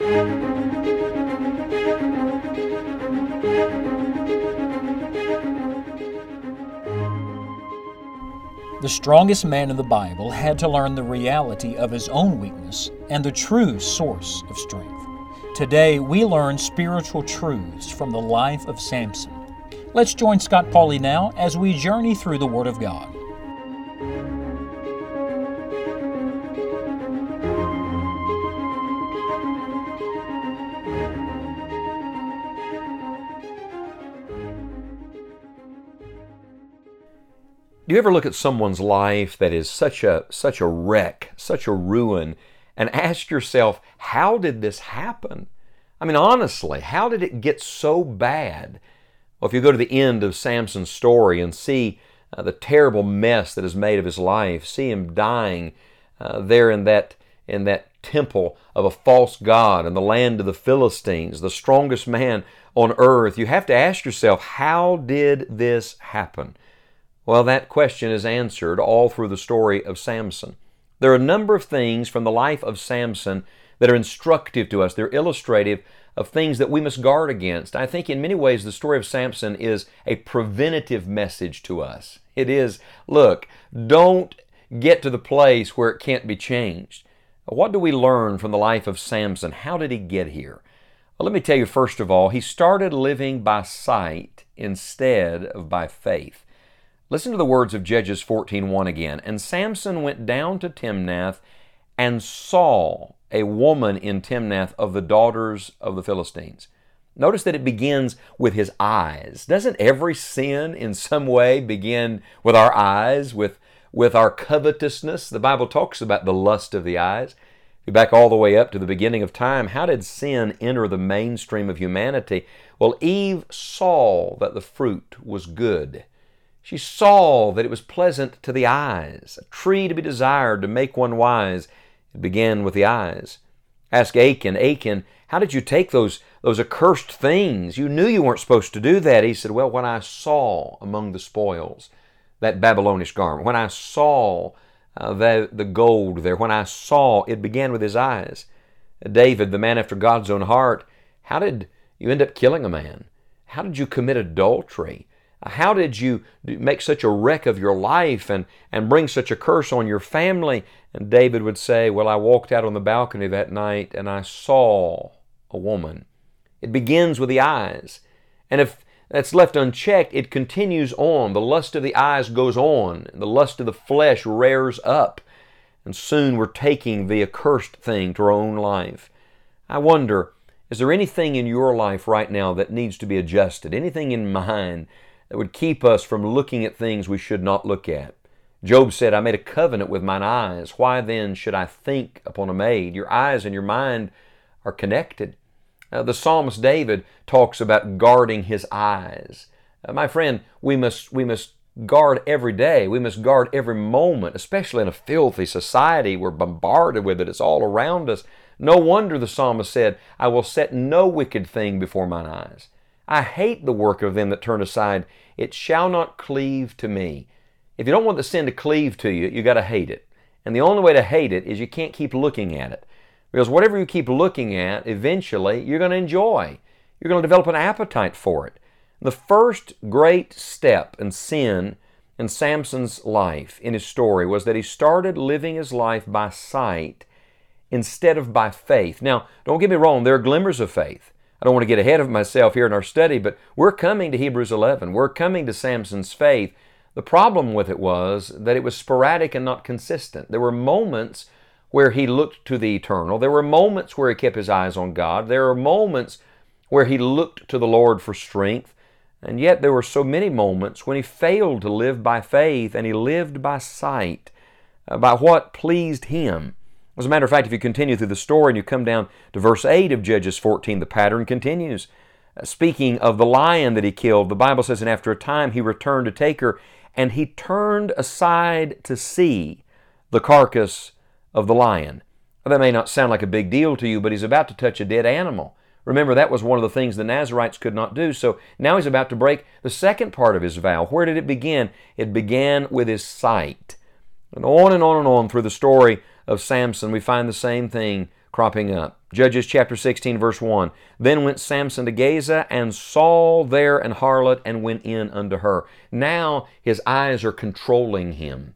The strongest man in the Bible had to learn the reality of his own weakness and the true source of strength. Today, we learn spiritual truths from the life of Samson. Let's join Scott Pauley now as we journey through the Word of God. Do you ever look at someone's life that is such a such a wreck, such a ruin, and ask yourself, how did this happen? I mean, honestly, how did it get so bad? Well, if you go to the end of Samson's story and see uh, the terrible mess that is made of his life, see him dying uh, there in that in that temple of a false god in the land of the Philistines, the strongest man on earth, you have to ask yourself, how did this happen? Well, that question is answered all through the story of Samson. There are a number of things from the life of Samson that are instructive to us. They're illustrative of things that we must guard against. I think in many ways the story of Samson is a preventative message to us. It is, look, don't get to the place where it can't be changed. What do we learn from the life of Samson? How did he get here? Well, let me tell you first of all, he started living by sight instead of by faith. Listen to the words of Judges 14:1 again. And Samson went down to Timnath and saw a woman in Timnath of the daughters of the Philistines. Notice that it begins with his eyes. Doesn't every sin in some way begin with our eyes, with, with our covetousness? The Bible talks about the lust of the eyes. Go back all the way up to the beginning of time. How did sin enter the mainstream of humanity? Well, Eve saw that the fruit was good. She saw that it was pleasant to the eyes, a tree to be desired to make one wise. It began with the eyes. Ask Achan, Achan, how did you take those, those accursed things? You knew you weren't supposed to do that. He said, Well, when I saw among the spoils that Babylonish garment, when I saw uh, the, the gold there, when I saw, it began with his eyes. David, the man after God's own heart, how did you end up killing a man? How did you commit adultery? How did you make such a wreck of your life and, and bring such a curse on your family? And David would say, Well, I walked out on the balcony that night and I saw a woman. It begins with the eyes. And if that's left unchecked, it continues on. The lust of the eyes goes on, the lust of the flesh rears up. And soon we're taking the accursed thing to our own life. I wonder, is there anything in your life right now that needs to be adjusted? Anything in mine? That would keep us from looking at things we should not look at. Job said, I made a covenant with mine eyes. Why then should I think upon a maid? Your eyes and your mind are connected. Uh, the psalmist David talks about guarding his eyes. Uh, my friend, we must, we must guard every day. We must guard every moment, especially in a filthy society. We're bombarded with it, it's all around us. No wonder the psalmist said, I will set no wicked thing before mine eyes. I hate the work of them that turn aside. It shall not cleave to me. If you don't want the sin to cleave to you, you got to hate it. And the only way to hate it is you can't keep looking at it. Because whatever you keep looking at, eventually you're going to enjoy. You're going to develop an appetite for it. The first great step in sin in Samson's life, in his story, was that he started living his life by sight instead of by faith. Now, don't get me wrong, there are glimmers of faith. I don't want to get ahead of myself here in our study, but we're coming to Hebrews 11. We're coming to Samson's faith. The problem with it was that it was sporadic and not consistent. There were moments where he looked to the eternal. There were moments where he kept his eyes on God. There were moments where he looked to the Lord for strength. And yet there were so many moments when he failed to live by faith and he lived by sight, uh, by what pleased him. As a matter of fact, if you continue through the story and you come down to verse 8 of Judges 14, the pattern continues. Uh, speaking of the lion that he killed, the Bible says, And after a time he returned to take her, and he turned aside to see the carcass of the lion. Well, that may not sound like a big deal to you, but he's about to touch a dead animal. Remember, that was one of the things the Nazarites could not do. So now he's about to break the second part of his vow. Where did it begin? It began with his sight. And on and on and on through the story of Samson, we find the same thing cropping up. Judges chapter 16, verse 1. Then went Samson to Gaza and saw there an harlot and went in unto her. Now his eyes are controlling him.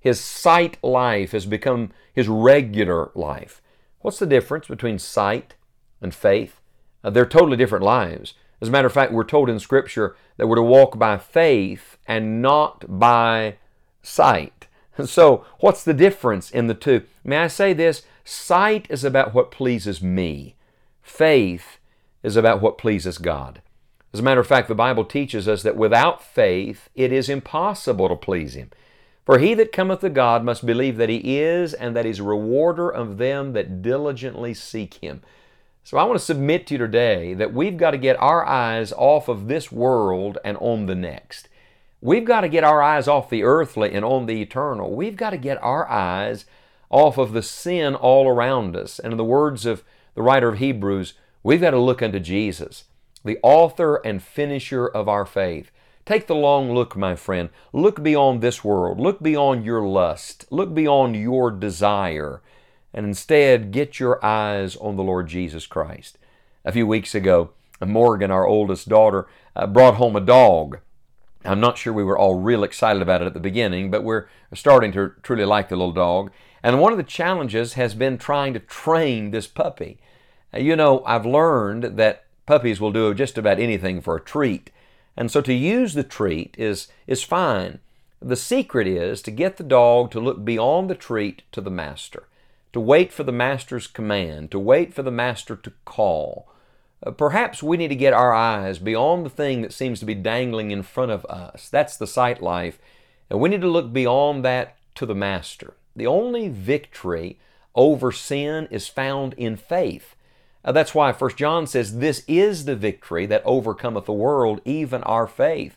His sight life has become his regular life. What's the difference between sight and faith? Uh, they're totally different lives. As a matter of fact, we're told in Scripture that we're to walk by faith and not by sight. So, what's the difference in the two? May I say this? Sight is about what pleases me, faith is about what pleases God. As a matter of fact, the Bible teaches us that without faith it is impossible to please Him. For he that cometh to God must believe that He is, and that He's a rewarder of them that diligently seek Him. So I want to submit to you today that we've got to get our eyes off of this world and on the next. We've got to get our eyes off the earthly and on the eternal. We've got to get our eyes off of the sin all around us. And in the words of the writer of Hebrews, we've got to look unto Jesus, the author and finisher of our faith. Take the long look, my friend. Look beyond this world. Look beyond your lust. Look beyond your desire. And instead, get your eyes on the Lord Jesus Christ. A few weeks ago, Morgan, our oldest daughter, uh, brought home a dog. I'm not sure we were all real excited about it at the beginning, but we're starting to truly like the little dog. And one of the challenges has been trying to train this puppy. You know, I've learned that puppies will do just about anything for a treat. And so to use the treat is, is fine. The secret is to get the dog to look beyond the treat to the master, to wait for the master's command, to wait for the master to call. Perhaps we need to get our eyes beyond the thing that seems to be dangling in front of us. That's the sight life. And we need to look beyond that to the Master. The only victory over sin is found in faith. Uh, that's why 1 John says, This is the victory that overcometh the world, even our faith.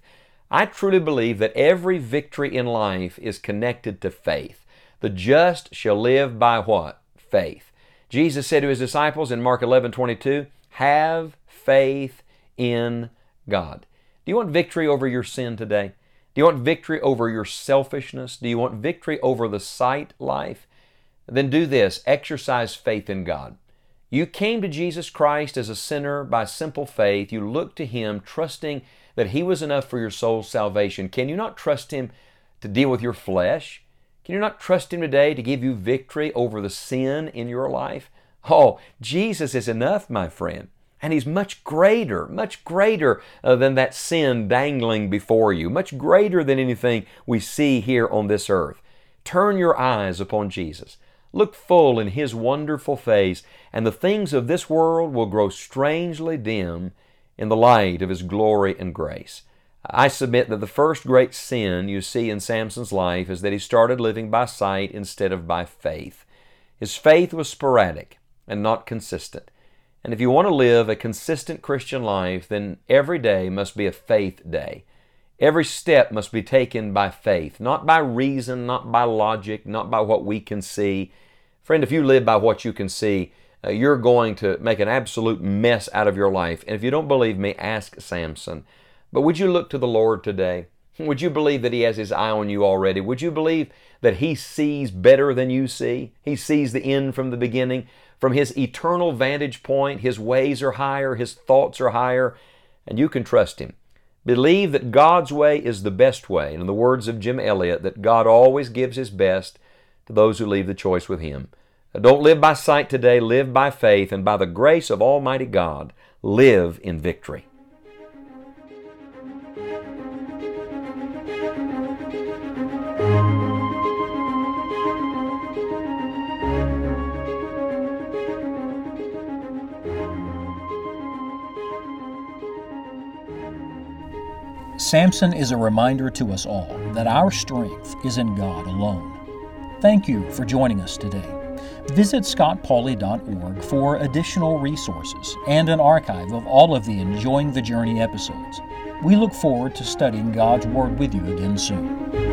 I truly believe that every victory in life is connected to faith. The just shall live by what? Faith. Jesus said to his disciples in Mark 11 22, have faith in God. Do you want victory over your sin today? Do you want victory over your selfishness? Do you want victory over the sight life? Then do this exercise faith in God. You came to Jesus Christ as a sinner by simple faith. You looked to Him, trusting that He was enough for your soul's salvation. Can you not trust Him to deal with your flesh? Can you not trust Him today to give you victory over the sin in your life? Oh, Jesus is enough, my friend. And He's much greater, much greater uh, than that sin dangling before you, much greater than anything we see here on this earth. Turn your eyes upon Jesus. Look full in His wonderful face, and the things of this world will grow strangely dim in the light of His glory and grace. I submit that the first great sin you see in Samson's life is that he started living by sight instead of by faith. His faith was sporadic and not consistent. And if you want to live a consistent Christian life, then every day must be a faith day. Every step must be taken by faith, not by reason, not by logic, not by what we can see. Friend, if you live by what you can see, uh, you're going to make an absolute mess out of your life. And if you don't believe me, ask Samson. But would you look to the Lord today? Would you believe that He has His eye on you already? Would you believe that He sees better than you see? He sees the end from the beginning. From His eternal vantage point, His ways are higher, His thoughts are higher, and you can trust Him. Believe that God's way is the best way. And in the words of Jim Elliot, that God always gives His best to those who leave the choice with Him. Don't live by sight today, live by faith, and by the grace of Almighty God, live in victory. Samson is a reminder to us all that our strength is in God alone. Thank you for joining us today. Visit scottpauley.org for additional resources and an archive of all of the Enjoying the Journey episodes. We look forward to studying God's Word with you again soon.